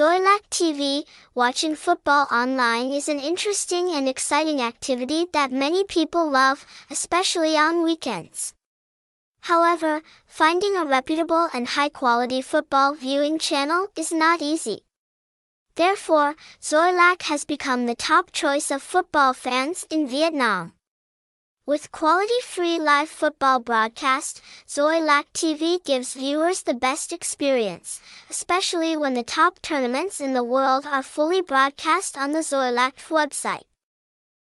Xoilac TV, watching football online is an interesting and exciting activity that many people love, especially on weekends. However, finding a reputable and high-quality football viewing channel is not easy. Therefore, Xoilac has become the top choice of football fans in Vietnam. With quality-free live football broadcast, Xoilac TV gives viewers the best experience, especially when the top tournaments in the world are fully broadcast on the Xoilac website.